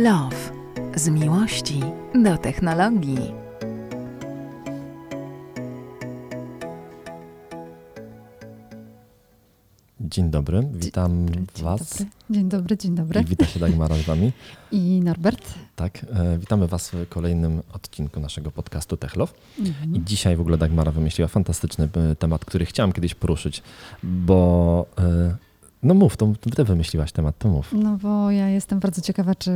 Love. Z miłości do technologii. Dzień dobry, witam Dzień Was. Dobry. Dzień dobry, dzień dobry. I wita się Dagmara z Wami. I Norbert. Tak, e, witamy Was w kolejnym odcinku naszego podcastu Techlow. Mhm. I dzisiaj w ogóle Dagmara wymyśliła fantastyczny e, temat, który chciałem kiedyś poruszyć, bo e, no mów, to Ty wymyśliłaś temat, to mów. No bo ja jestem bardzo ciekawa, czy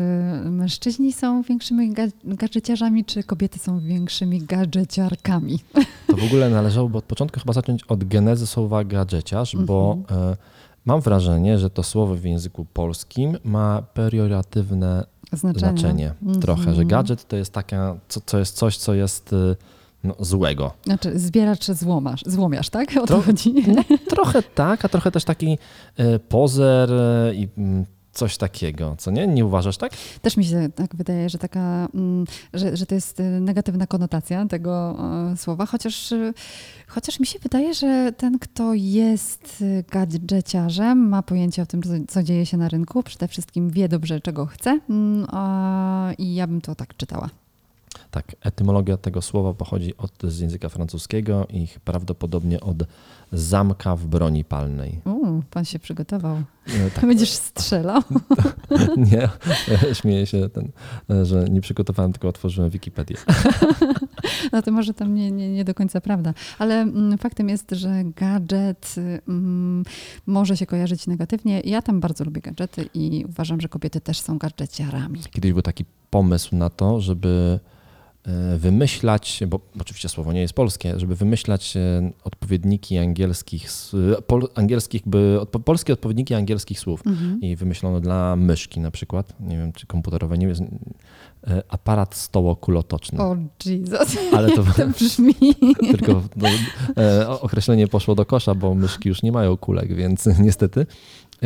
mężczyźni są większymi ga- gadżeciarzami, czy kobiety są większymi gadżeciarkami. To w ogóle należałoby od początku chyba zacząć od genezy słowa gadżeciarz, bo e, mam wrażenie, że to słowo w języku polskim ma perioratywne Znaczenie. znaczenie Mhm. trochę, że gadżet to jest taka, co, co jest coś, co jest y, no, złego. Znaczy zbieracz złomasz, złomiarz, tak? O to Trochę- chodzi. No, trochę tak, a trochę też taki y, pozer y, i mm, coś takiego, co nie? Nie uważasz tak? Też mi się tak wydaje, że taka, mm, że, że to jest y, negatywna konotacja tego e, słowa, chociaż, y, chociaż mi się wydaje, że ten, kto jest y, gadżeciarzem, ma pojęcie o tym, co, dzieje się na rynku, przede wszystkim wie dobrze, czego chce mm, i ja bym to tak czytała. Tak, etymologia tego słowa pochodzi od, z języka francuskiego i prawdopodobnie od zamka w broni palnej. U, pan się przygotował. Y, tak, Będziesz strzelał? nie, śmieję się, ten, y, że nie przygotowałem, tylko otworzyłem Wikipedię. No to może tam nie, nie, nie do końca prawda. Ale mm, faktem jest, że gadżet mm, może się kojarzyć negatywnie. Ja tam bardzo lubię gadżety i uważam, że kobiety też są gadżeciarami. Kiedyś był taki pomysł na to, żeby e, wymyślać, bo oczywiście słowo nie jest polskie, żeby wymyślać e, odpowiedniki angielskich, s- pol, angielskich by, odpo, polskie odpowiedniki angielskich słów. I wymyślono dla myszki na przykład, nie wiem czy komputerowe, nie wiem, e, aparat stołokulotoczny. O Jesus, Ale to to brzmi. tylko no, e, określenie poszło do kosza, bo myszki już nie mają kulek, więc niestety.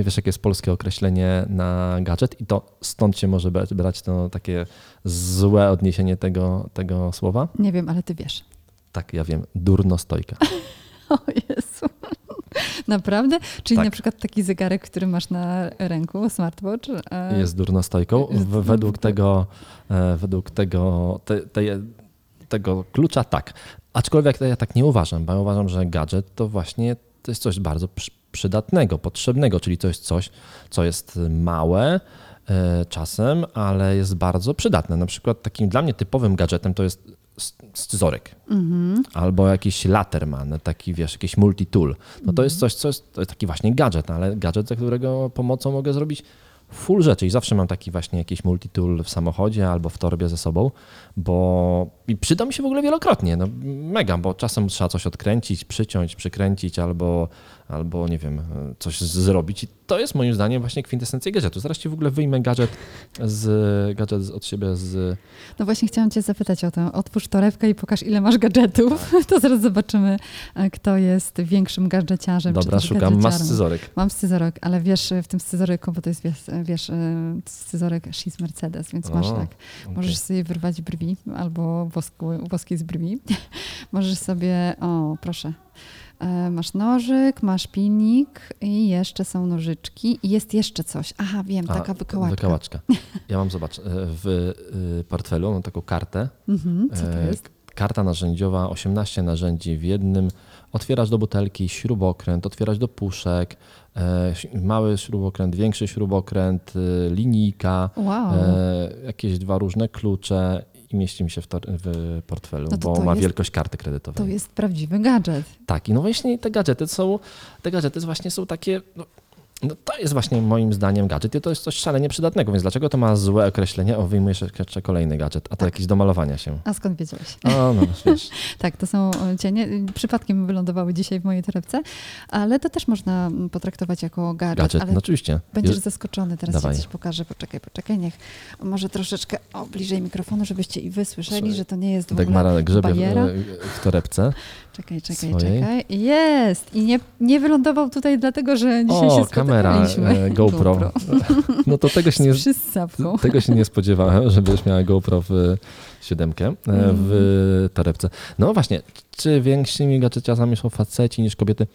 Wiesz, jakie jest polskie określenie na gadżet i to stąd się może brać, to takie złe odniesienie tego, tego słowa? Nie wiem, ale ty wiesz. Tak, ja wiem, durnostojka. O Jezu. Naprawdę? Czyli Tak. na przykład taki zegarek, który masz na ręku, smartwatch. e, Jest durnostojką. Jest- według tego, e, według tego, te, te, tego klucza tak. Aczkolwiek ja tak nie uważam, bo ja uważam, że gadżet to właśnie to jest coś bardzo przydatnego, potrzebnego, czyli to jest coś, co jest małe e, czasem, ale jest bardzo przydatne. Na przykład takim dla mnie typowym gadżetem to jest scyzoryk. Mhm. Albo jakiś laterman, taki wiesz, jakiś multitool. No to jest coś, co jest, to jest taki właśnie gadżet, ale gadżet, za którego pomocą mogę zrobić full rzeczy i zawsze mam taki właśnie jakiś multitool w samochodzie albo w torbie ze sobą, bo i przyda mi się w ogóle wielokrotnie, no mega, bo czasem trzeba coś odkręcić, przyciąć, przykręcić albo, albo nie wiem, coś zrobić i to jest moim zdaniem właśnie kwintesencja gadżetu. Zaraz ci w ogóle wyjmę gadżet, z, gadżet od siebie z... No właśnie chciałam cię zapytać o to. Otwórz torebkę i pokaż, ile masz gadżetów. Tak. To zaraz zobaczymy, e, kto jest większym gadżeciarzem. Dobra, szukam, masz scyzoryk. Mam scyzoryk, ale wiesz, w tym scyzoryku, bo to jest, wiesz, wiesz e, scyzoryk She's Mercedes, więc masz O, tak. okej. Możesz sobie wyrwać brwi albo wosku, woski z brwi. Możesz sobie, o proszę, masz nożyk, masz pilnik i jeszcze są nożyczki i jest jeszcze coś. Aha, wiem, A, taka wykałaczka. Wykałaczka. Ja mam, zobacz, e, w e, portfelu mam taką kartę. Mhm, co to E, jest? Karta narzędziowa, 18 narzędzi w jednym. Otwierasz do butelki śrubokręt, otwierasz do puszek, e, mały śrubokręt, większy śrubokręt, e, linijka, Wow. e, jakieś dwa różne klucze i mieści mi się w, tor- w portfelu, No to bo to ma jest- wielkość karty kredytowej. To jest prawdziwy gadżet. Tak, i no właśnie te gadżety są, te gadżety właśnie są takie, no, no to jest właśnie moim zdaniem gadżet i to jest coś szalenie przydatnego, więc dlaczego to ma złe określenie? O, wyjmujesz jeszcze kolejny gadżet, a to Tak. jakiś do malowania się. A skąd wiedziałeś? O, no wiesz. Tak, to są cienie. Przypadkiem wylądowały dzisiaj w mojej torebce, ale to też można potraktować jako gadżet. Gadżet, no oczywiście. Będziesz Jeż- zaskoczony, teraz Dawaj. ci coś pokażę. Poczekaj, poczekaj, niech może troszeczkę o, bliżej mikrofonu, żebyście i wy słyszeli, Słuchaj, że to nie jest w ogóle Dagmara grzebie w, w torebce. Czekaj, czekaj, swojej. czekaj. Jest! I nie, nie wylądował tutaj dlatego, że dzisiaj O, się kamera e, GoPro. No to tego się nie, tego się nie spodziewałem, żebyś miała GoPro w siódemkę, e, w torebce. No właśnie, czy większymi gadżeciarzami są faceci niż kobiety?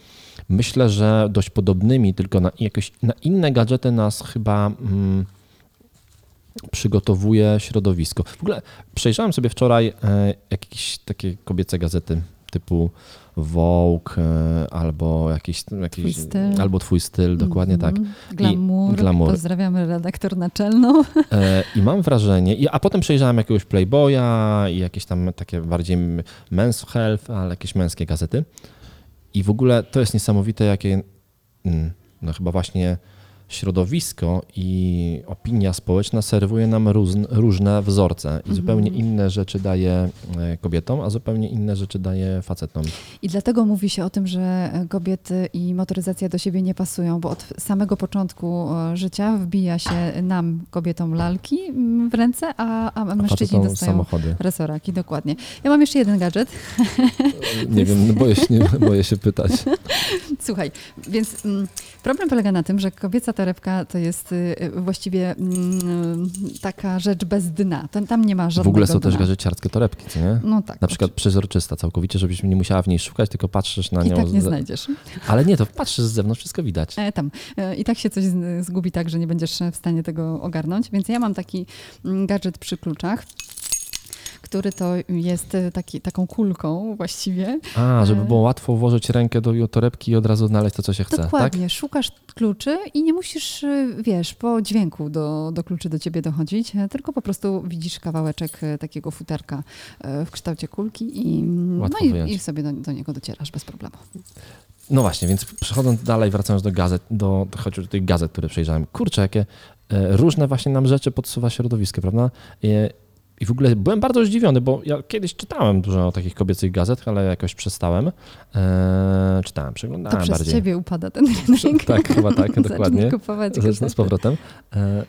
Myślę, że dość podobnymi, tylko na, jakoś, na inne gadżety nas chyba mm, przygotowuje środowisko. W ogóle przejrzałem sobie wczoraj e, jakieś takie kobiece gazety typu Vogue e, albo jakiś, jakiś Twój styl. albo twój styl, dokładnie tak. Mhm. Glamour. glamour. Pozdrawiamy redaktor naczelną. E, I mam wrażenie, i, a potem przejrzałem jakiegoś Playboya i jakieś tam takie bardziej men's health, ale jakieś męskie gazety. I w ogóle to jest niesamowite, jakie mm, no chyba właśnie środowisko i opinia społeczna serwuje nam rózn, różne wzorce i zupełnie inne rzeczy daje e, kobietom, a zupełnie inne rzeczy daje facetom. I dlatego mówi się o tym, że kobiety i motoryzacja do siebie nie pasują, bo od samego początku e, życia wbija się nam, kobietom, lalki w ręce, a, a A mężczyźni facetom dostają samochody. resoraki, dokładnie. Ja mam jeszcze jeden gadżet. Nie wiem, boję się, nie, boję się pytać. Słuchaj, więc mm, problem polega na tym, że kobieca torebka to jest y, właściwie mm, taka rzecz bez dna. Tam, nie ma żadnego W ogóle są też dna. gadżeciarskie torebki, co nie? No tak. Na przykład przezroczysta całkowicie, żebyś nie musiała w niej szukać, tylko patrzysz na I nią. tak nie znajdziesz. Ale nie, to patrzysz z zewnątrz, wszystko widać. E, tam. E, I tak się coś zgubi tak, że nie będziesz w stanie tego ogarnąć. Więc ja mam taki mm, gadżet przy kluczach, który to jest e, taki, taką kulką właściwie. A, żeby E. było łatwo włożyć rękę do torebki i od razu znaleźć to, co się chce, tak? Dokładnie. Szukasz kluczy i nie musisz, e, wiesz, po dźwięku do, do kluczy do ciebie dochodzić, tylko po prostu widzisz kawałeczek takiego futerka w kształcie kulki i, no Łatwo wyjąć. i, i sobie do, do niego docierasz bez problemu. No właśnie, więc przechodząc dalej, wracając do gazet, do chociaż do tych gazet, które przejrzałem. Kurczę, jakie różne właśnie nam rzeczy podsuwa środowisko, prawda? I w ogóle byłem bardzo zdziwiony, bo ja kiedyś czytałem dużo takich kobiecych gazet, ale jakoś przestałem. E, czytałem, To przeglądałem przez bardziej. ciebie upada ten rynek. Tak, chyba tak, dokładnie. kupować Z, gazety. z powrotem. E,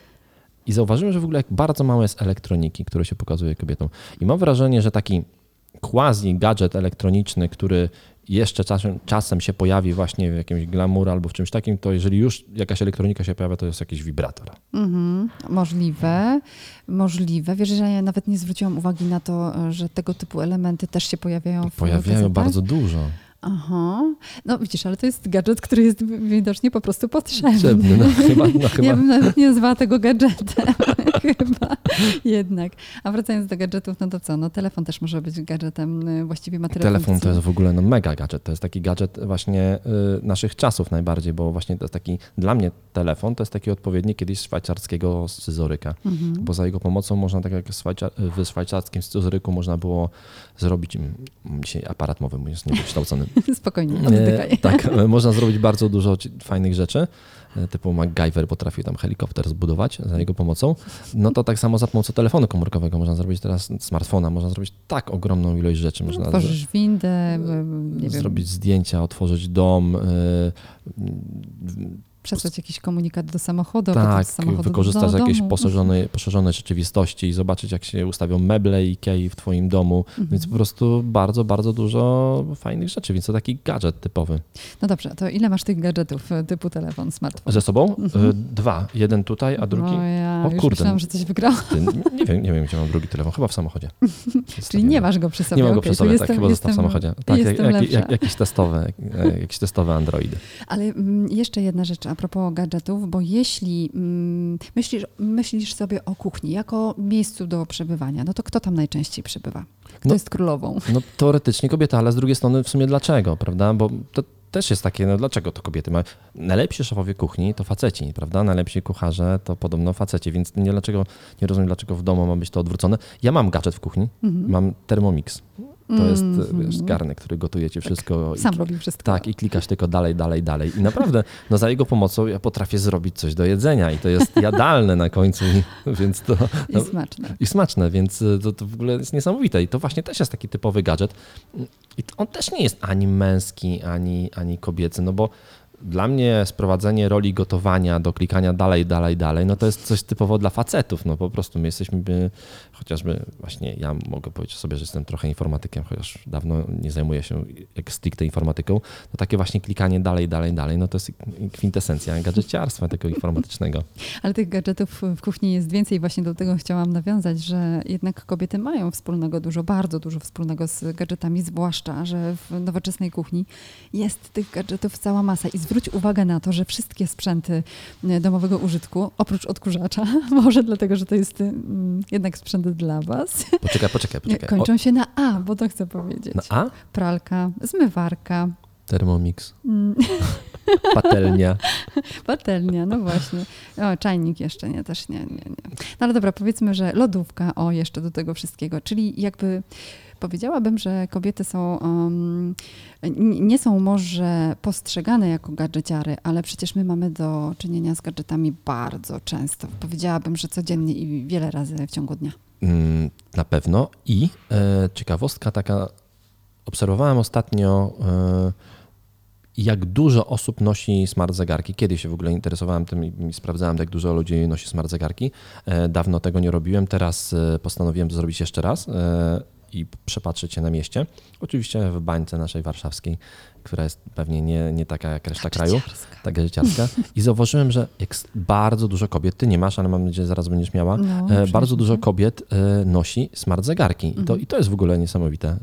I zauważyłem, że w ogóle jak bardzo mało jest elektroniki, które się pokazuje kobietom. I mam wrażenie, że taki quasi gadżet elektroniczny, który jeszcze czasem, czasem się pojawi właśnie w jakimś glamour albo w czymś takim, to jeżeli już jakaś elektronika się pojawia, to jest jakiś wibrator. Mhm, możliwe, możliwe. Wiesz, że ja nawet nie zwróciłam uwagi na to, że tego typu elementy też się pojawiają w Pojawiają bardzo dużo. Aha. No widzisz, ale to jest gadżet, który jest widocznie po prostu potrzebny. Potrzebny. No, chyba, no, Ja chyba. bym nawet nie nazwała tego gadżetem, chyba jednak. A wracając do gadżetów, no to co? No telefon też może być gadżetem, y, właściwie ma tyle Telefon to jest w ogóle no, mega gadżet. To jest taki gadżet właśnie y, naszych czasów najbardziej, bo właśnie to jest taki, dla mnie telefon to jest taki odpowiednik kiedyś szwajcarskiego scyzoryka, Mhm. bo za jego pomocą można, tak jak w szwajcarskim scyzoryku można było zrobić, dzisiaj aparat mowy mój jest niewykształcony, Spokojnie, E, oddykaj. tak, e, można zrobić bardzo dużo fajnych rzeczy. e, Typu MacGyver potrafił tam helikopter zbudować za jego pomocą. No to tak samo za pomocą telefonu komórkowego można zrobić teraz smartfona, można zrobić tak ogromną ilość rzeczy. Można z- Tworzysz windę, y, nie wiem, zrobić zdjęcia, otworzyć dom, e, przesłać jakiś komunikat do samochodu, tak, samochodu wykorzystać do jakiejś domu. poszerzonej, poszerzonej rzeczywistości i zobaczyć, jak się ustawią meble Ikei w twoim domu. Mhm. Więc po prostu bardzo, bardzo dużo fajnych rzeczy, więc to taki gadżet typowy. No dobrze, to ile masz tych gadżetów y, typu telefon, smartfon? Ze sobą Mhm. e, dwa. Jeden tutaj, a drugi... No ja O kurde. myślałam, że coś wygrałam. Ty, nie wiem, nie wiem, gdzie mam drugi telefon, chyba w samochodzie. Czyli nie masz go przy sobie. Nie mam go okej, przy sobie, jestem, tak, chyba został w jestem, samochodzie. Tak, jak, jestem jak, jak, jakieś testowe, jak, jakieś testowe Androidy. Ale mm, jeszcze jedna rzecz a propos gadżetów, bo jeśli mm, myślisz, myślisz sobie o kuchni jako miejscu do przebywania, no to kto tam najczęściej przebywa? Kto No. jest królową? No teoretycznie kobieta, ale z drugiej strony w sumie dlaczego, prawda? Bo to też jest takie, no dlaczego to kobiety mają? Najlepsi szefowie kuchni to faceci, prawda? Najlepsi kucharze to podobno faceci, więc nie, dlaczego, nie rozumiem, dlaczego w domu ma być to odwrócone. Ja mam gadżet w kuchni, Mhm. mam Thermomix. To jest Mhm. wiesz, garnek, który gotuje ci wszystko. i- Sam robi wszystko. Tak, i klikasz tylko dalej, dalej, dalej. I naprawdę, no za jego pomocą ja potrafię zrobić coś do jedzenia i to jest jadalne na końcu, i- więc to... I No, smaczne. I smaczne, więc y, to, to w ogóle jest niesamowite. I to właśnie też jest taki typowy gadżet. I on też nie jest ani męski, ani, ani kobiecy, no bo dla mnie sprowadzenie roli gotowania do klikania dalej, dalej, dalej, no to jest coś typowo dla facetów. No po prostu my jesteśmy, chociażby właśnie ja mogę powiedzieć sobie, że jestem trochę informatykiem, chociaż dawno nie zajmuję się jak stricte informatyką, to takie właśnie klikanie dalej, dalej, dalej, no to jest kwintesencja gadżeciarstwa tego informatycznego. Ale tych gadżetów w kuchni jest więcej. Właśnie do tego chciałam nawiązać, że jednak kobiety mają wspólnego dużo, bardzo dużo wspólnego z gadżetami, zwłaszcza, że w nowoczesnej kuchni jest tych gadżetów cała masa. I zwróć zwróć uwagę na to, że wszystkie sprzęty e, domowego użytku, oprócz odkurzacza, może dlatego, że to jest mm, jednak sprzęt dla was, Poczekaj, poczekaj, poczekaj. kończą się na A, bo to chcę powiedzieć. Na A? Pralka, zmywarka, Thermomix, mm, patelnia. patelnia, no właśnie. O, czajnik jeszcze nie, też nie, nie, nie. No ale dobra, powiedzmy, że lodówka, o, jeszcze do tego wszystkiego, czyli jakby powiedziałabym, że kobiety są, um, nie są może postrzegane jako gadżeciary, ale przecież my mamy do czynienia z gadżetami bardzo często. Powiedziałabym, że codziennie i wiele razy w ciągu dnia. Mm, Na pewno. I e, ciekawostka taka, obserwowałem ostatnio, e, jak dużo osób nosi smart zegarki. Kiedyś się w ogóle interesowałem tym i sprawdzałem, jak dużo ludzi nosi smart zegarki. E, Dawno tego nie robiłem, teraz e, postanowiłem to zrobić jeszcze raz e, i przepatrzeć się na mieście. Oczywiście w bańce naszej warszawskiej, która jest pewnie nie, nie taka jak reszta kraju. Gadżeciarska. Tak, gadżeciarska. I zauważyłem, że jak bardzo dużo kobiet, ty nie masz, ale mam nadzieję, że zaraz będziesz miała, No, bardzo dużo kobiet nosi smart zegarki. I to, Mhm. I to jest w ogóle niesamowite.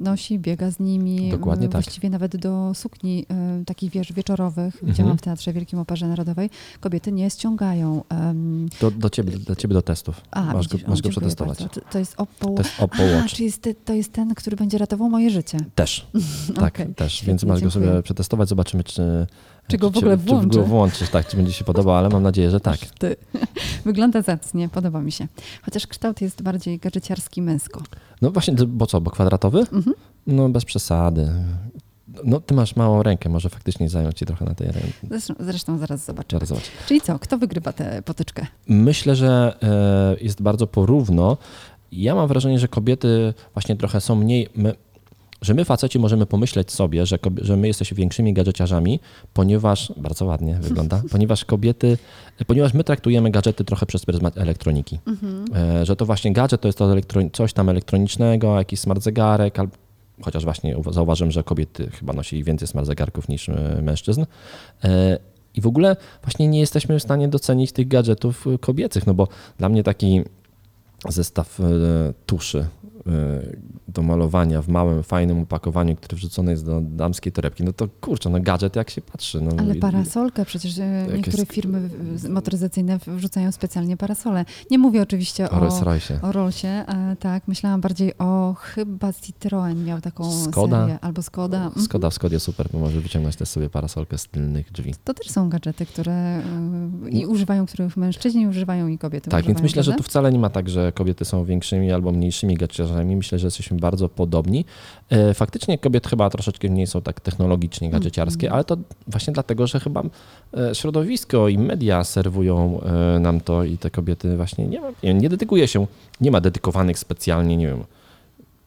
Nosi, biega z nimi. Dokładnie m, tak. Właściwie nawet do sukni y, takich, wiesz, wieczorowych. Widziałam Mhm. w Teatrze Wielkim Operze Narodowej. Kobiety nie ściągają. em, Do, do, ciebie, do ciebie do testów. a, masz widzisz, go, masz go przetestować. bardzo. To, jest Oppo... To jest Oppo A, Watch. czyli to jest ten, który będzie ratował moje życie. Też, tak, Okej, też. Więc masz go sobie przetestować, zobaczymy, czy, Czy go w ogóle czy w ogóle włączysz, tak, czy będzie się podobał, ale mam nadzieję, że tak. Ty. Wygląda zacnie, podoba mi się. Chociaż kształt jest bardziej gadżeciarski męsko. No właśnie, bo co, bo kwadratowy? Mhm. No bez przesady. No ty masz małą rękę, może faktycznie zająć ci trochę na tej ręce. Zresztą, zresztą zaraz zobaczymy. Zaraz zobacz. Czyli co, kto wygrywa tę potyczkę? Myślę, że e, jest bardzo porówno. Ja mam wrażenie, że kobiety właśnie trochę są mniej. My, że my faceci możemy pomyśleć sobie, że, że my jesteśmy większymi gadżeciarzami, ponieważ, bardzo ładnie wygląda, ponieważ kobiety, ponieważ my traktujemy gadżety trochę przez pryzmat elektroniki. E, że to właśnie gadżet to jest to coś tam elektronicznego, jakiś smart zegarek, albo, chociaż właśnie uwa- zauważyłem, że kobiety chyba nosili więcej smart zegarków niż e, mężczyzn. E, I w ogóle właśnie nie jesteśmy w stanie docenić tych gadżetów kobiecych, no bo dla mnie taki zestaw tuszy do malowania w małym, fajnym opakowaniu, który wrzucony jest do damskiej torebki, no to kurczę, no gadżet jak się patrzy. No, Ale parasolkę, przecież Jakieś- niektóre firmy motoryzacyjne wrzucają specjalnie parasole. Nie mówię oczywiście O o, o Rollsie, e, tak, myślałam bardziej o, chyba Citroen miał taką Skoda. serię, albo Skoda. Mhm. Skoda w Skodzie super, bo może wyciągnąć też sobie parasolkę z tylnych drzwi. To też są gadżety, które e, i używają, których mężczyźni używają i kobiety Tak, więc używają, myślę, że tu prawda? wcale nie ma tak, że kobiety są większymi albo mniejszymi gadżeciarzami. Myślę, że jesteśmy bardzo podobni. E, Faktycznie kobiety chyba troszeczkę mniej są tak technologicznie gadżeciarskie, Mhm. ale to właśnie dlatego, że chyba e, środowisko i media serwują e, nam to i te kobiety właśnie nie, ma, nie dedykuje się, nie ma dedykowanych specjalnie, nie wiem,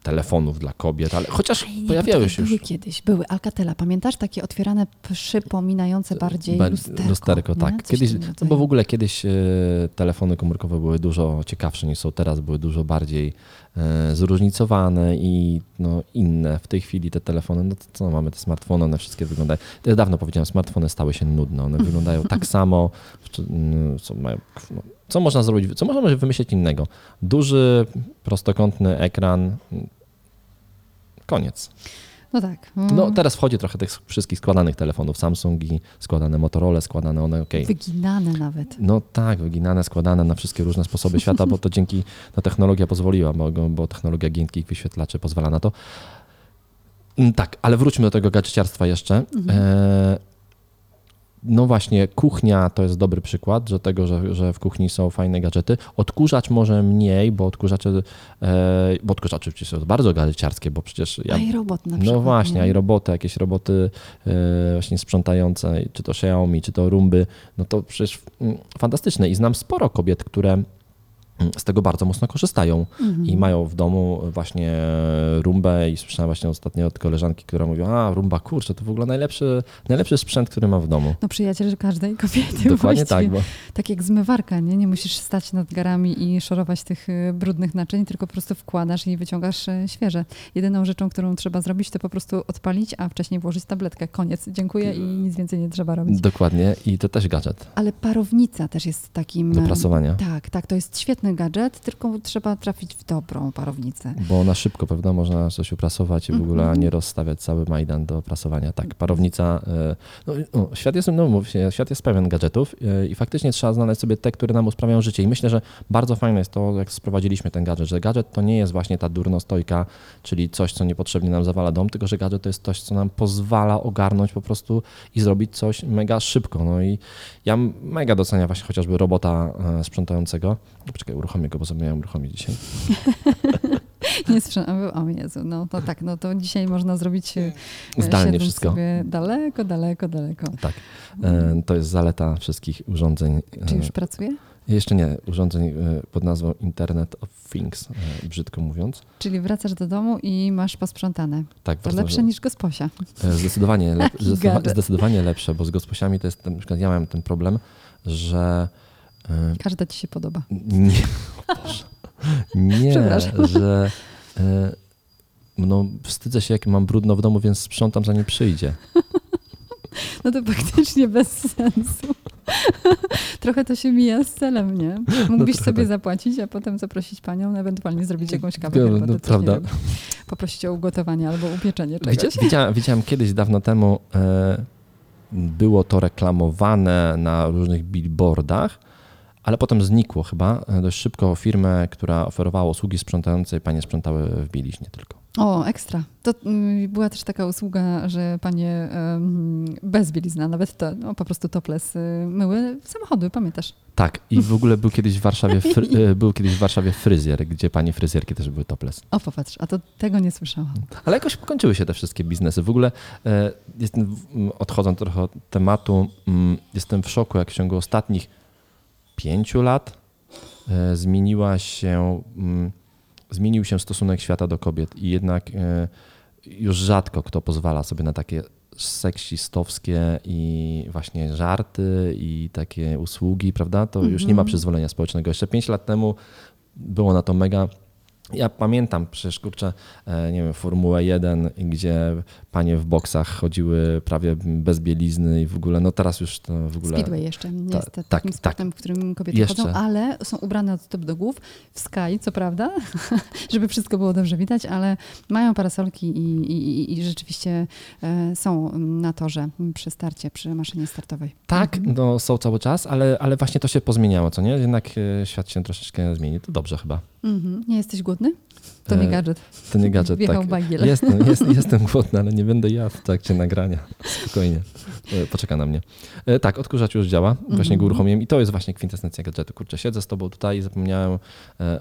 telefonów dla kobiet, ale chociaż Ej, nie, pojawiały poczekaj, się już. Były kiedyś, były Alcatela. Pamiętasz takie otwierane, przypominające bardziej Ba- lusterko? lusterko tak. Kiedyś, no bo w ogóle kiedyś e, telefony komórkowe były dużo ciekawsze niż są teraz, były dużo bardziej e, zróżnicowane i no, inne. W tej chwili te telefony, no to co mamy, te smartfony, one wszystkie wyglądają, ja dawno powiedziałem, smartfony stały się nudne, one wyglądają tak samo, mm, co, mają, no, co można zrobić, co można wymyślić innego? Duży, prostokątny ekran, koniec. No tak. No Mm. teraz wchodzi trochę tych wszystkich składanych telefonów Samsung i składane Motorola, składane one, okej. Wyginane nawet. No tak, wyginane, składane na wszystkie różne sposoby świata, bo to dzięki, no technologia pozwoliła, bo, bo technologia giętkich wyświetlaczy pozwala na to. Mm, Tak, ale wróćmy do tego gadżeciarstwa jeszcze. E, no właśnie, kuchnia to jest dobry przykład, że tego, że, że w kuchni są fajne gadżety. Odkurzacz może mniej, bo odkurzacze, e, bo odkurzacze oczywiście są bardzo gadżeciarskie, bo przecież ja, A i robot na przykład. no właśnie, nie? i roboty, jakieś roboty e, właśnie sprzątające, czy to Xiaomi, czy to Rumby, no to przecież mm, fantastyczne i znam sporo kobiet, które z tego bardzo mocno korzystają Mhm. i mają w domu właśnie rumbę i słyszałem właśnie ostatnio od koleżanki, która mówiła, a rumba, kurczę, to w ogóle najlepszy, najlepszy sprzęt, który mam w domu. No przyjaciel każdej kobiety Dokładnie tak, bo Tak jak zmywarka, nie? Nie musisz stać nad garami i szorować tych y, brudnych naczyń, tylko po prostu wkładasz i wyciągasz y, świeże. Jedyną rzeczą, którą trzeba zrobić, to po prostu odpalić, a wcześniej włożyć tabletkę. Koniec. Dziękuję i nic więcej nie trzeba robić. dokładnie i to też gadżet Ale parownica też jest takim... do prasowania. Tak, tak, to jest świetne gadżet, tylko trzeba trafić w dobrą parownicę. Bo na szybko, prawda, można coś uprasować i w ogóle Mhm. nie rozstawiać cały Majdan do prasowania. Tak, parownica, e, no, no, świat, jest, no, mów się, świat jest pełen gadżetów e, i faktycznie trzeba znaleźć sobie te, które nam usprawiają życie. I myślę, że bardzo fajne jest to, jak sprowadziliśmy ten gadżet, że gadżet to nie jest właśnie ta durnostojka, czyli coś, co niepotrzebnie nam zawala dom, tylko że gadżet to jest coś, co nam pozwala ogarnąć po prostu i zrobić coś mega szybko. No i ja mega doceniam właśnie chociażby robota e, sprzątającego. Poczekaj, uruchomię go, bo zapomniałem uruchomić dzisiaj. Nie sprzęt, o Jezu, no to tak, no to dzisiaj można zrobić e, Zdalnie wszystko. daleko, daleko, daleko. Tak, e, to jest zaleta wszystkich urządzeń. Czy e, już pracuje? Jeszcze nie, urządzeń pod nazwą Internet of Things, brzydko mówiąc. Czyli wracasz do domu i masz posprzątane. Tak, To lepsze niż gosposia. Zdecydowanie, lep, zdecydowanie lepsze, bo z gosposiami to jest, na przykład ja miałem ten problem, że Każda ci się podoba. nie, nie, że e, no, wstydzę się, jak mam brudno w domu, więc sprzątam zanim przyjdzie. No to faktycznie bez sensu. Trochę to się mija z celem, nie? Mógłbyś trochę sobie tak. zapłacić, a potem zaprosić panią, ewentualnie zrobić jakąś kawę, No, herbatę, no, prawda. wiem. Poprosić o ugotowanie albo upieczenie czegoś. Widzia, widziałem, widziałem kiedyś dawno temu, e, było to reklamowane na różnych billboardach, ale potem znikło chyba e, dość szybko firmę, która oferowała usługi sprzątające i panie sprzątały w bieliźnie tylko. O, ekstra. To mm, była też taka usługa, że panie bez bielizna, nawet to, no, po prostu topless, y, myły samochody, pamiętasz? Tak, i w ogóle był kiedyś w Warszawie, fry, e, był kiedyś w Warszawie fryzjer, gdzie panie fryzjerki też były topless. O, popatrz, a to tego nie słyszałam. Ale jakoś pokończyły się te wszystkie biznesy. W ogóle e, jestem, odchodząc trochę od tematu, jestem w szoku, jak w ciągu ostatnich pięciu lat e, zmieniła się, mm, zmienił się stosunek świata do kobiet i jednak e, już rzadko kto pozwala sobie na takie seksistowskie i właśnie żarty i takie usługi, prawda? To już nie ma Mhm. przyzwolenia społecznego. Jeszcze pięć lat temu było na to mega. Ja pamiętam przecież kurczę, e, nie wiem, Formułę 1, gdzie panie w boksach chodziły prawie bez bielizny i w ogóle, no teraz już to w ogóle. Speedway jeszcze nie Ta- jest tak, takim tak. sportem, w którym kobiety Jeszcze. chodzą, ale są ubrane od stóp do głów, w sky, co prawda, żeby wszystko było dobrze widać, ale mają parasolki i, i, i- rzeczywiście e, są na torze przy starcie, przy maszynie startowej. Tak, Mhm. no są cały czas, ale, ale właśnie to się pozmieniało, co nie? Jednak e, świat się troszeczkę zmieni. To dobrze chyba. Mhm. Nie jesteś głodny? To nie E, gadżet. To nie gadżet, Wjechał tak. bagiel. Jestem, jest, jestem głodny, ale nie będę jadł w trakcie nagrania. Spokojnie. E, Poczeka na mnie. E, Tak, odkurzacz już działa. Właśnie Mhm. go uruchomiłem i to jest właśnie kwintesencja gadżetu. Kurczę, siedzę z tobą tutaj i zapomniałem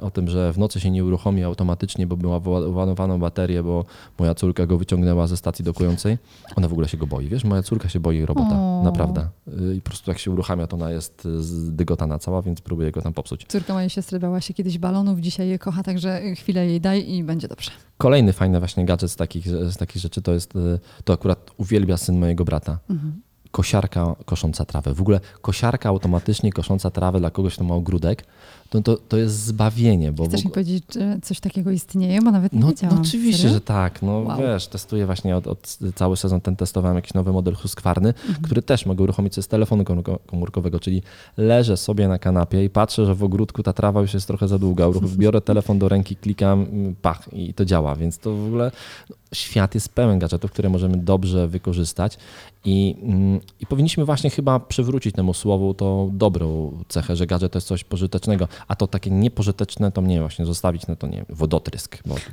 o tym, że w nocy się nie uruchomi automatycznie, bo była wyładowana bateria, bo moja córka go wyciągnęła ze stacji dokującej. Ona w ogóle się go boi, wiesz? Moja córka się boi robota, O. naprawdę. I po prostu jak się uruchamia, to ona jest zdygotana cała, więc próbuję go tam popsuć. Córka mojej siostry bała się kiedyś balonów, dzisiaj je kocha, także chwilę jej daj i będzie dobrze. Kolejny fajny właśnie gadżet z takich, z takich rzeczy to jest, e, to akurat uwielbia syn mojego brata. Mhm. kosiarka kosząca trawę. W ogóle kosiarka automatycznie kosząca trawę dla kogoś, kto ma ogródek, to, to, to jest zbawienie. Bo Chcesz mi ogóle- powiedzieć, że coś takiego istnieje? Bo nawet nie no, wiedziałam. no oczywiście, Serio? że tak. No Wow. wiesz, testuję właśnie od, od cały sezon ten testowałem jakiś nowy model Husqvarny, Mhm. który też mogę uruchomić z telefonu komórko- komórkowego, czyli leżę sobie na kanapie i patrzę, że w ogródku ta trawa już jest trochę za długa. Biorę telefon do ręki, klikam, mm, pach i to działa, więc to w ogóle no, świat jest pełen gadżetów, które możemy dobrze wykorzystać i, mm, i powinniśmy właśnie chyba przywrócić temu słowu tą dobrą cechę, że gadżet to jest coś pożytecznego, a to takie niepożyteczne to mnie właśnie zostawić, no to nie wiem, wodotrysk. Bo,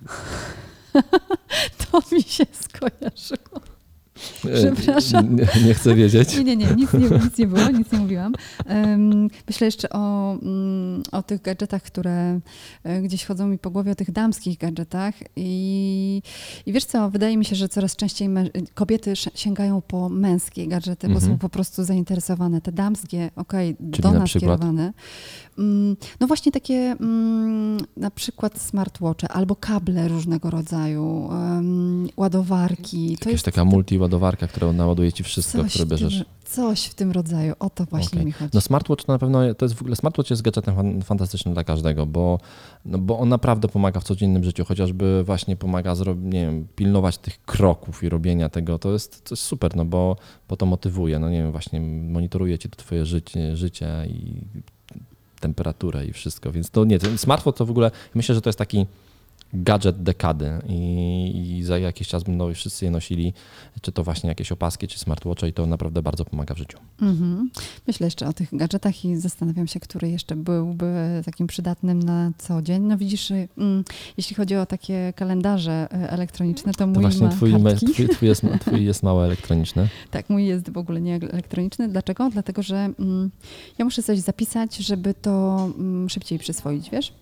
To mi się skojarzyło. Przepraszam. Nie, nie chcę wiedzieć. Nie, nie, nie, nic nie, nic nie było, nic nie mówiłam. Myślę jeszcze o, mm, o tych gadżetach, które e, gdzieś chodzą mi po głowie, o tych damskich gadżetach. I, i wiesz co, wydaje mi się, że coraz częściej kobiety sięgają po męskie gadżety, bo Mhm. są po prostu zainteresowane. Te damskie, okej, Czyli do na nas przykład? kierowane. Mm, No właśnie takie mm, na przykład smartwatche albo kable różnego rodzaju, ładowarki. To Jakaś jest taka multiładowarka, która naładuje ci wszystko, które bierzesz. Tym, coś w tym rodzaju, o to właśnie Okej. mi chodzi. No smartwatch to na pewno, to jest w ogóle, smartwatch jest gadżetem fan- fantastycznym dla każdego, bo, no bo on naprawdę pomaga w codziennym życiu, chociażby właśnie pomaga, zro, nie wiem, pilnować tych kroków i robienia tego, to jest, to jest super, no bo, bo to motywuje, no nie wiem, właśnie monitoruje ci to twoje życie, życie i temperaturę i wszystko, więc to nie, ten smartfon to w ogóle, myślę, że to jest taki gadżet dekady i, i za jakiś czas będą wszyscy je nosili, czy to właśnie jakieś opaski, czy smartwatche i to naprawdę bardzo pomaga w życiu. Mhm. Myślę jeszcze o tych gadżetach i zastanawiam się, który jeszcze byłby takim przydatnym na co dzień. No widzisz, mm, jeśli chodzi o takie kalendarze e, elektroniczne, to mój To właśnie ma twój, kartki. twój, twój, jest, twój jest mało elektroniczny. Tak, mój jest w ogóle nie elektroniczny. Dlaczego? Dlatego, że mm, ja muszę coś zapisać, żeby to mm, szybciej przyswoić, wiesz?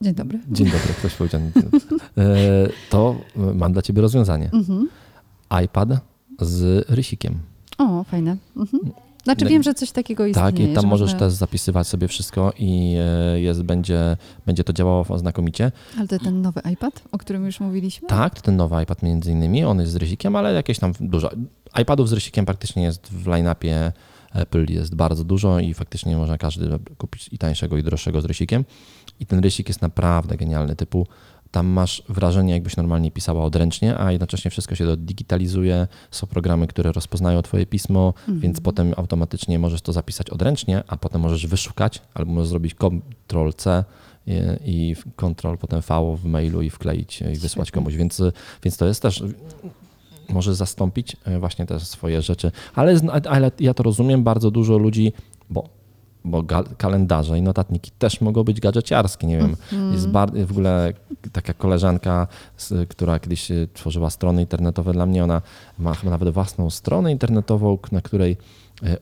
Dzień dobry. Dzień dobry, ktoś powiedział. E, To mam dla ciebie rozwiązanie. Mhm. iPad z rysikiem. O, fajne. Mhm. Znaczy wiem, że coś takiego istnieje. Tak, i tam że możesz też zapisywać sobie wszystko i e, jest, będzie, będzie to działało znakomicie. Ale to ten nowy iPad, o którym już mówiliśmy? Tak, to ten nowy iPad między innymi, on jest z rysikiem, ale jakieś tam dużo. iPadów z rysikiem praktycznie jest w line-upie Apple jest bardzo dużo i faktycznie można każdy kupić i tańszego i droższego z rysikiem. I ten rysik jest naprawdę genialny, typu tam masz wrażenie, jakbyś normalnie pisała odręcznie, a jednocześnie wszystko się digitalizuje. Są programy, które rozpoznają Twoje pismo, Mhm. więc potem automatycznie możesz to zapisać odręcznie, a potem możesz wyszukać, albo możesz zrobić Ctrl-C i, i Ctrl potem V w mailu i wkleić i wysłać komuś. Więc, więc to jest też może zastąpić e, właśnie te swoje rzeczy. Ale, ale ja to rozumiem, bardzo dużo ludzi, bo, bo kalendarze i notatniki też mogą być gadżeciarskie. Nie wiem, Mhm. jest w ogóle taka koleżanka, z, która kiedyś e, tworzyła strony internetowe dla mnie, ona ma chyba nawet własną stronę internetową, na której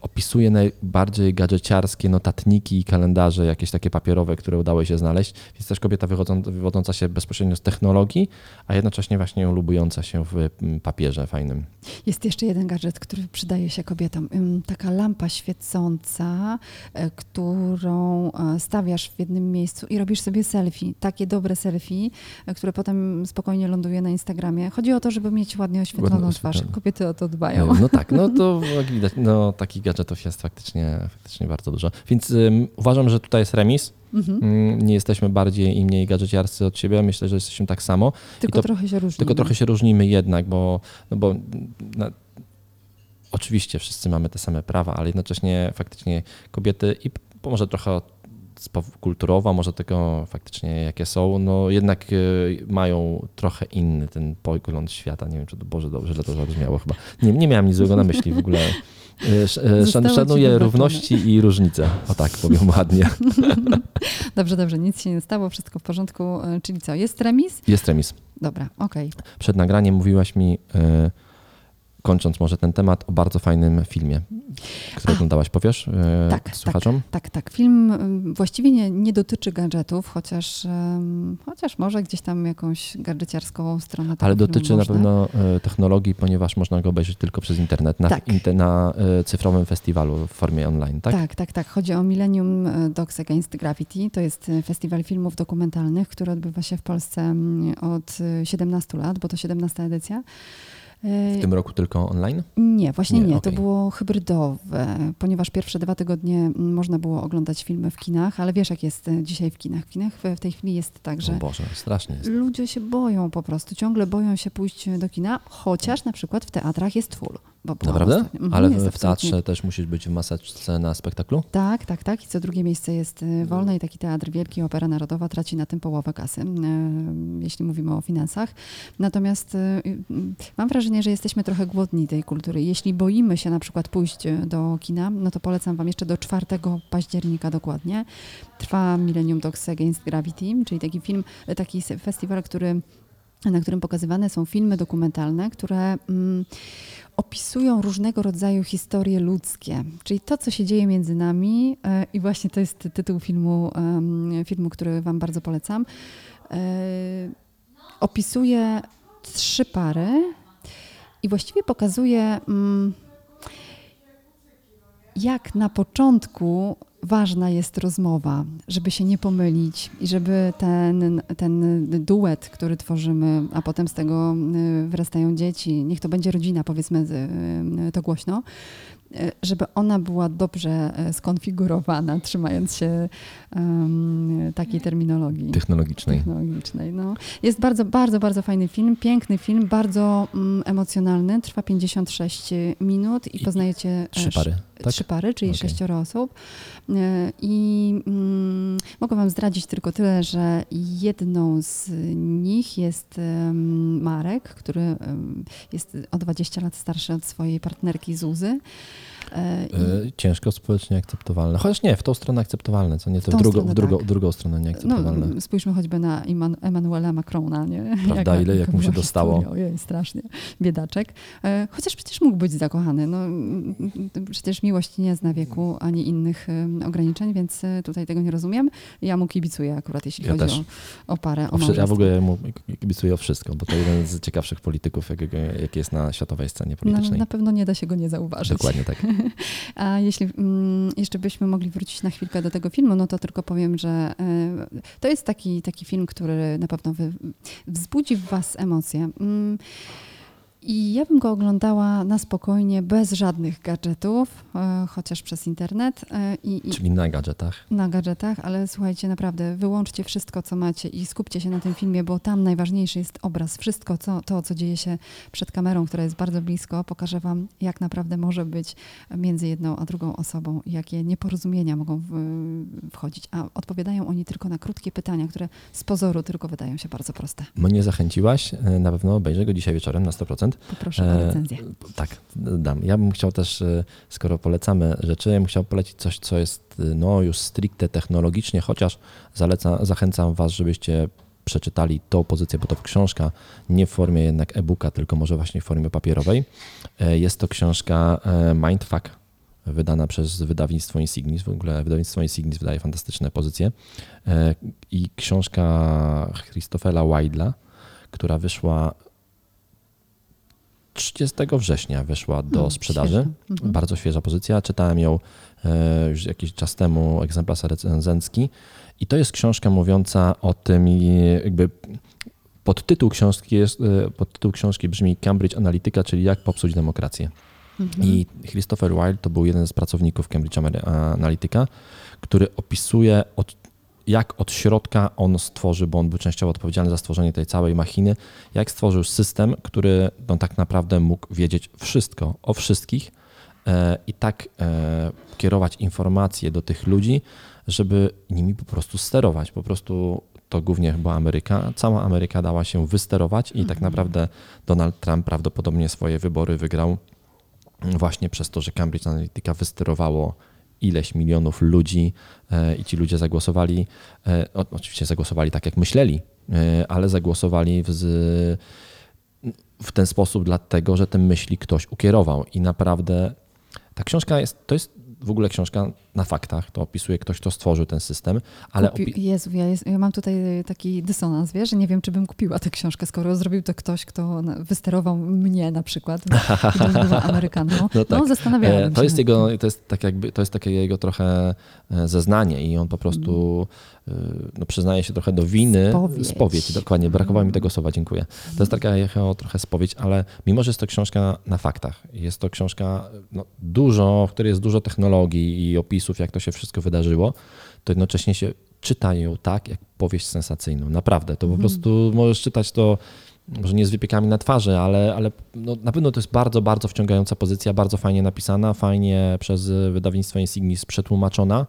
opisuje najbardziej gadżeciarskie notatniki i kalendarze, jakieś takie papierowe, które udało się znaleźć. Więc też kobieta wywodząca się bezpośrednio z technologii, a jednocześnie właśnie lubująca się w papierze fajnym. Jest jeszcze jeden gadżet, który przydaje się kobietom. Taka lampa świecąca, e, którą e, stawiasz w jednym miejscu i robisz sobie selfie. Takie dobre selfie, e, które potem spokojnie ląduje na Instagramie. Chodzi o to, żeby mieć ładnie oświetloną twarz. Kobiety o to dbają. No tak, no to jak widać, no takich gadżetów jest faktycznie, faktycznie bardzo dużo. Więc ym, uważam, że tutaj jest remis. Mhm. Ym, nie jesteśmy bardziej i mniej gadżeciarscy od siebie. Myślę, że jesteśmy tak samo. Tylko to- trochę się różni. Tylko trochę się różnimy jednak, bo, no bo na, oczywiście wszyscy mamy te same prawa, ale jednocześnie faktycznie kobiety i może trochę kulturowo, może tego faktycznie jakie są, no jednak y, mają trochę inny ten pogląd świata. Nie wiem, czy to Boże dobrze źle to zabrzmiało chyba. Nie, nie miałem nic złego na myśli w ogóle. Y, Zostało Szan, szanuję równości i różnice. O tak powiem ładnie. Dobrze, dobrze, nic się nie stało, wszystko w porządku. E, Czyli co, jest remis? Jest remis. Dobra, okej. Przed nagraniem mówiłaś mi, y, kończąc może ten temat, o bardzo fajnym filmie, który A. oglądałaś. Powiesz y, Tak, słuchaczom? Tak, tak. Film ym, właściwie nie, nie dotyczy gadżetów, chociaż, ym, chociaż może gdzieś tam jakąś gadżeciarską stronę Ale dotyczy na pewno y, technologii, ponieważ można go obejrzeć tylko przez internet, na, Tak. inte, na y, cyfrowym festiwalu w formie online, tak? Tak, tak, tak. Chodzi o Millennium Dogs Against Gravity. To jest e, festiwal filmów dokumentalnych, który odbywa się w Polsce mm, od e, 17 lat, bo to 17 edycja. W tym roku tylko online? Nie, właśnie Nie, nie. okej. To było hybrydowe, ponieważ pierwsze dwa tygodnie mm, można było oglądać filmy w kinach, ale wiesz, jak jest e, dzisiaj w kinach. W kinach w tej chwili jest tak, O że Boże, strasznie jest. ludzie się boją po prostu, ciągle boją się pójść do kina, chociaż na przykład w teatrach jest full. Bo Naprawdę? ostatnio. Ale w, w teatrze też musisz być w maseczce na spektaklu? tak, tak, tak. I co drugie miejsce jest y, wolne i taki teatr wielki, Opera Narodowa traci na tym połowę kasy, y, jeśli mówimy o finansach. Natomiast y, mam wrażenie, że jesteśmy trochę głodni tej kultury. Jeśli boimy się na przykład pójść do kina, no to polecam Wam jeszcze do 4 października dokładnie. Trwa Millennium Dogs Against Gravity, czyli taki film, taki festiwal, który na którym pokazywane są filmy dokumentalne, które mm, opisują różnego rodzaju historie ludzkie, czyli to, co się dzieje między nami. e, I właśnie to jest tytuł filmu, em, filmu który Wam bardzo polecam. E, Opisuje trzy pary i właściwie pokazuje, mm, jak na początku ważna jest rozmowa, żeby się nie pomylić i żeby ten, ten duet, który tworzymy, a potem z tego y, wyrastają dzieci, niech to będzie rodzina, powiedzmy y, to głośno, y, żeby ona była dobrze skonfigurowana, trzymając się em, takiej terminologii Technologicznej. technologicznej. No. Jest bardzo, bardzo, bardzo fajny film, piękny film, bardzo mm, emocjonalny, trwa 56 minut i I poznajecie... Trzy e, pary. Tak? trzy pary, czyli Okej. sześcioro osób. E, I mm, mogę Wam zdradzić tylko tyle, że jedną z nich jest Marek, który jest o 20 lat starszy od swojej partnerki Zuzy. E, i- E, Ciężko społecznie akceptowalne. Chociaż nie, w tą stronę akceptowalne, co nie, to W tą w drugą, stronę w drugą, tak. drugą stronę nieakceptowalne. No, spójrzmy choćby na Eman- Emanuela Macrona, nie? Prawda, ile- jak mu się dostało. Ojej, strasznie. Biedaczek. E, Chociaż przecież mógł być zakochany. No, przecież miłość nie zna wieku ani innych ograniczeń, więc tutaj tego nie rozumiem. Ja mu kibicuję akurat, jeśli Ja chodzi też. o, o parę, o O ja w ogóle mu kibicuję o wszystko, bo to jeden z ciekawszych polityków, jaki jest na światowej scenie No, politycznej. na pewno nie da się go nie zauważyć. Dokładnie tak. A jeśli mm, jeszcze byśmy mogli wrócić na chwilkę do tego filmu, no to tylko powiem, że e, to jest taki, taki film, który na pewno wy, wzbudzi w Was emocje. Mm, I ja bym go oglądała na spokojnie, bez żadnych gadżetów, e, chociaż przez internet e, i, i Czyli na gadżetach. na gadżetach, ale słuchajcie, naprawdę wyłączcie wszystko, co macie i skupcie się na tym filmie, bo tam najważniejszy jest obraz. Wszystko co, to, co dzieje się przed kamerą, która jest bardzo blisko, pokaże Wam, jak naprawdę może być między jedną a drugą osobą jakie nieporozumienia mogą wchodzić. A odpowiadają oni tylko na krótkie pytania, które z pozoru tylko wydają się bardzo proste. Mnie zachęciłaś, e, na pewno obejrzę go dzisiaj wieczorem na 100%. Poproszę o E, recenzję. Tak, dam. Ja bym chciał też, e, skoro polecamy rzeczy, ja bym chciał polecić coś, co jest e, no, już stricte technologicznie, chociaż zaleca, zachęcam Was, żebyście przeczytali tą pozycję, bo to książka nie w formie jednak e-booka, tylko może właśnie w formie papierowej. Jest to książka Mindfuck, wydana przez wydawnictwo Insignis. W ogóle wydawnictwo Insignis wydaje fantastyczne pozycje. I książka Christophera Weidla, która wyszła 30 września wyszła do Hmm, sprzedaży. świeża. Mhm. Bardzo świeża pozycja. Czytałem ją e, już jakiś czas temu, egzemplarz recenzencki. I to jest książka mówiąca o tym, jakby podtytuł książki, jest, e, podtytuł książki brzmi Cambridge Analytica, czyli jak popsuć demokrację. Mhm. I Christopher Wilde to był jeden z pracowników Cambridge Analytica, który opisuje od, jak od środka on stworzy, bo on był częściowo odpowiedzialny za stworzenie tej całej machiny, jak stworzył system, który no, tak naprawdę mógł wiedzieć wszystko o wszystkich e, i tak e, kierować informacje do tych ludzi, żeby nimi po prostu sterować. Po prostu to głównie chyba Ameryka, cała Ameryka dała się wysterować i tak naprawdę Donald Trump prawdopodobnie swoje wybory wygrał właśnie przez to, że Cambridge Analytica wysterowało ileś milionów ludzi e, i ci ludzie zagłosowali, e, oczywiście zagłosowali tak jak myśleli, e, ale zagłosowali w, w ten sposób dlatego, że te myśli ktoś ukierował. I naprawdę ta książka jest, to jest w ogóle książka na faktach, to opisuje ktoś, kto stworzył ten system, ale Kupi... Jezu, ja, jest, ja mam tutaj taki dysonans, wiesz, że nie wiem, czy bym kupiła tę książkę, skoro zrobił to ktoś, kto wysterował mnie na przykład, gdybym była Amerykanką. No, No tak. zastanawiałam E, się. To jest jego, tym. to jest tak jakby, to jest takie jego trochę e, zeznanie i on po prostu e, no, przyznaje się trochę do winy. Spowiedź. spowiedź dokładnie, brakowało mi tego słowa, dziękuję. To jest taka jechała trochę spowiedź, ale mimo, że jest to książka na faktach, jest to książka no, dużo, w której jest dużo technologii i opisów, jak to się wszystko wydarzyło, to jednocześnie się czyta ją tak, jak powieść sensacyjną. Naprawdę, to po prostu możesz czytać to może nie z wypiekami na twarzy, ale, ale no, na pewno to jest bardzo, bardzo wciągająca pozycja, bardzo fajnie napisana, fajnie przez wydawnictwo Insignis przetłumaczona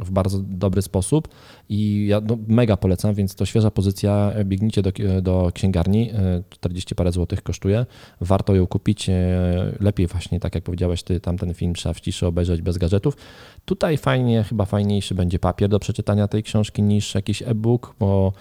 w bardzo dobry sposób i ja no, mega polecam, więc to świeża pozycja, biegnijcie do, do księgarni, e, 40 parę złotych kosztuje, warto ją kupić, e, lepiej właśnie, tak jak powiedziałeś ty, tamten film trzeba w ciszy obejrzeć bez gadżetów. Tutaj fajnie, chyba fajniejszy będzie papier do przeczytania tej książki niż jakiś e-book, bo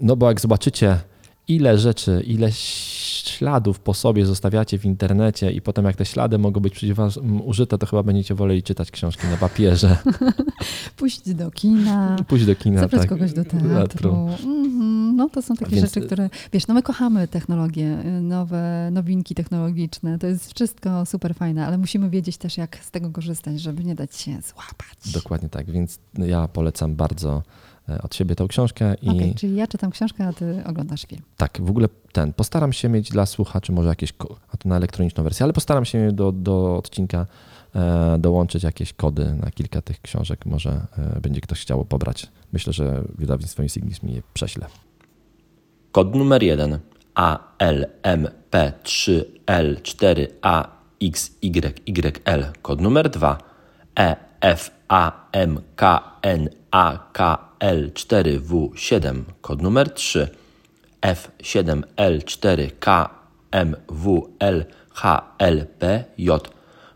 no bo jak zobaczycie, ile rzeczy, ile śladów po sobie zostawiacie w internecie i potem jak te ślady mogą być przeciw was użyte, to chyba będziecie woleli czytać książki na papierze. Pójść do kina, Pójść do kina. zabrać tak, kogoś do teatru. Mhm, No to są takie Więc- rzeczy, które, wiesz, no my kochamy technologie, y, nowe nowinki technologiczne, to jest wszystko super fajne, ale musimy wiedzieć też, jak z tego korzystać, żeby nie dać się złapać. Dokładnie tak, więc ja polecam bardzo od siebie tą książkę i Okej, czyli ja czytam książkę, a ty oglądasz film. tak, w ogóle ten, postaram się mieć dla słuchaczy może jakieś, a to na elektroniczną wersję, ale postaram się do, do odcinka e, dołączyć jakieś kody na kilka tych książek, może e, będzie ktoś chciał pobrać. Myślę, że wydawnictwo Insignis mi je prześle. Kod numer 1 ALMP3L4AX FXYYL, kod numer 2, EFAMKNAKL4W7, kod numer 3, F7L4KMWLHLPJ,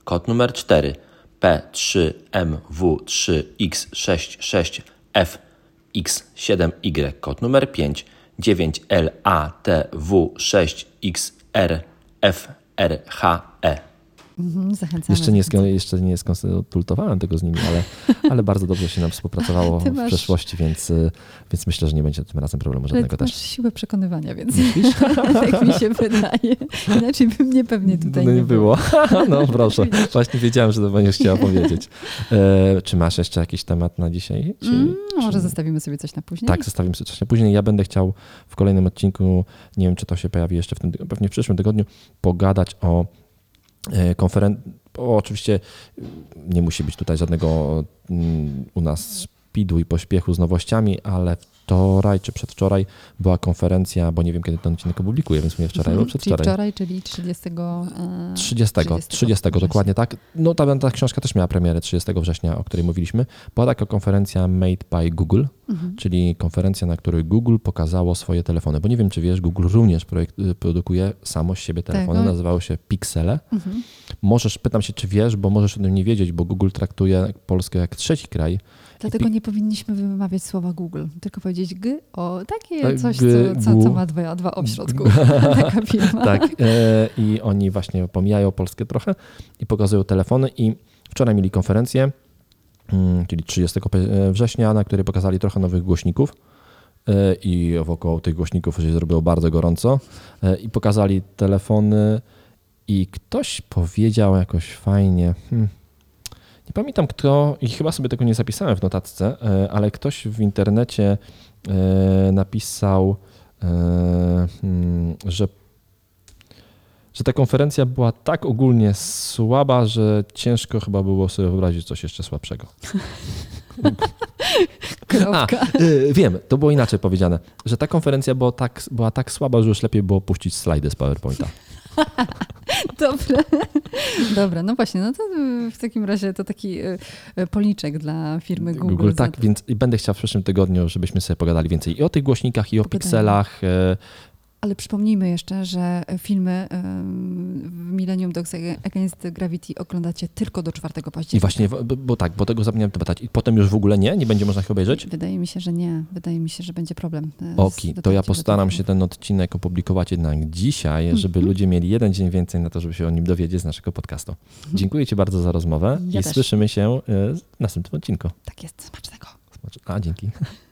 kod numer 4, P3MW3X66FX7Y, kod numer 5, 9LATW6XRFRHE. Mhm, zachęcamy. Jeszcze nie, jeszcze nie skonsultowałem tego z nimi, ale, ale bardzo dobrze się nam współpracowało Ty w masz- przeszłości, więc, y, więc myślę, że nie będzie tym razem problemu Ale żadnego ty masz też. siłę przekonywania, więc tak mi się wydaje. Inaczej by mnie pewnie tutaj no nie, nie było. No proszę, właśnie wiedziałem, że to będziesz chciała powiedzieć. E, czy masz jeszcze jakiś temat na dzisiaj? Czy, Mm, czy... może zostawimy sobie coś na później? Tak, zostawimy sobie coś na później. Ja będę chciał w kolejnym odcinku, nie wiem czy to się pojawi jeszcze w tym, pewnie w przyszłym tygodniu, pogadać o konferencji. Oczywiście nie musi być tutaj żadnego mm, u nas speedu i pośpiechu z nowościami, ale wczoraj czy przedwczoraj była konferencja, bo nie wiem kiedy ten odcinek opublikuję, więc mówię wczoraj Mhm, albo Czyli przedwczoraj. wczoraj, czyli 30. e, 30, 30, dokładnie tak. No ta, ta książka też miała premierę 30 września, o której mówiliśmy. Była taka konferencja Made by Google, Mhm. czyli konferencja, na której Google pokazało swoje telefony. Bo nie wiem, czy wiesz, Google również projekt, y, produkuje samo z siebie telefony, Tego? nazywały się Pixele. Mhm. Możesz, pytam się, czy wiesz, bo możesz o tym nie wiedzieć, bo Google traktuje Polskę jak trzeci kraj. Dlatego nie powinniśmy wymawiać słowa Google, tylko powiedzieć G, o takie Tak, coś, co, co, co ma dwa, dwa O w środku. Taka firma. Tak, e, i oni właśnie pomijają Polskę trochę i pokazują telefony i wczoraj mieli konferencję, czyli 30 pe- września, na której pokazali trochę nowych głośników. E, i wokoło tych głośników się zrobiło bardzo gorąco. E, i pokazali telefony. I ktoś powiedział jakoś fajnie, hmm, nie pamiętam kto i chyba sobie tego nie zapisałem w notatce, e, ale ktoś w internecie e, napisał, e, hmm, że że ta konferencja była tak ogólnie słaba, że ciężko chyba było sobie wyobrazić coś jeszcze słabszego. A, y, wiem, to było inaczej powiedziane, że ta konferencja była tak, była tak słaba, że już lepiej było puścić slajdy z PowerPointa. Dobra. Dobra, no właśnie, no to y, w takim razie to taki y, y, policzek dla firmy Google. Google, tak, więc będę chciał w przyszłym tygodniu, żebyśmy sobie pogadali więcej i o tych głośnikach, i o Pogadajmy. pikselach. E, Ale przypomnijmy jeszcze, że filmy ym, w Millennium Dogs Against Gravity oglądacie tylko do 4 października. I właśnie, bo, bo tak, bo tego zapomniałem pytać. I potem już w ogóle nie? Nie będzie można ich obejrzeć? Wydaje mi się, że nie. Wydaje mi się, że będzie problem. e, Oki, to ja postaram się ten odcinek opublikować jednak dzisiaj, żeby ludzie mieli jeden dzień więcej na to, żeby się o nim dowiedzieć z naszego podcastu. Dziękuję Ci bardzo za rozmowę Ja i też. słyszymy się e, w następnym odcinku. Tak jest, smacznego. A, dzięki.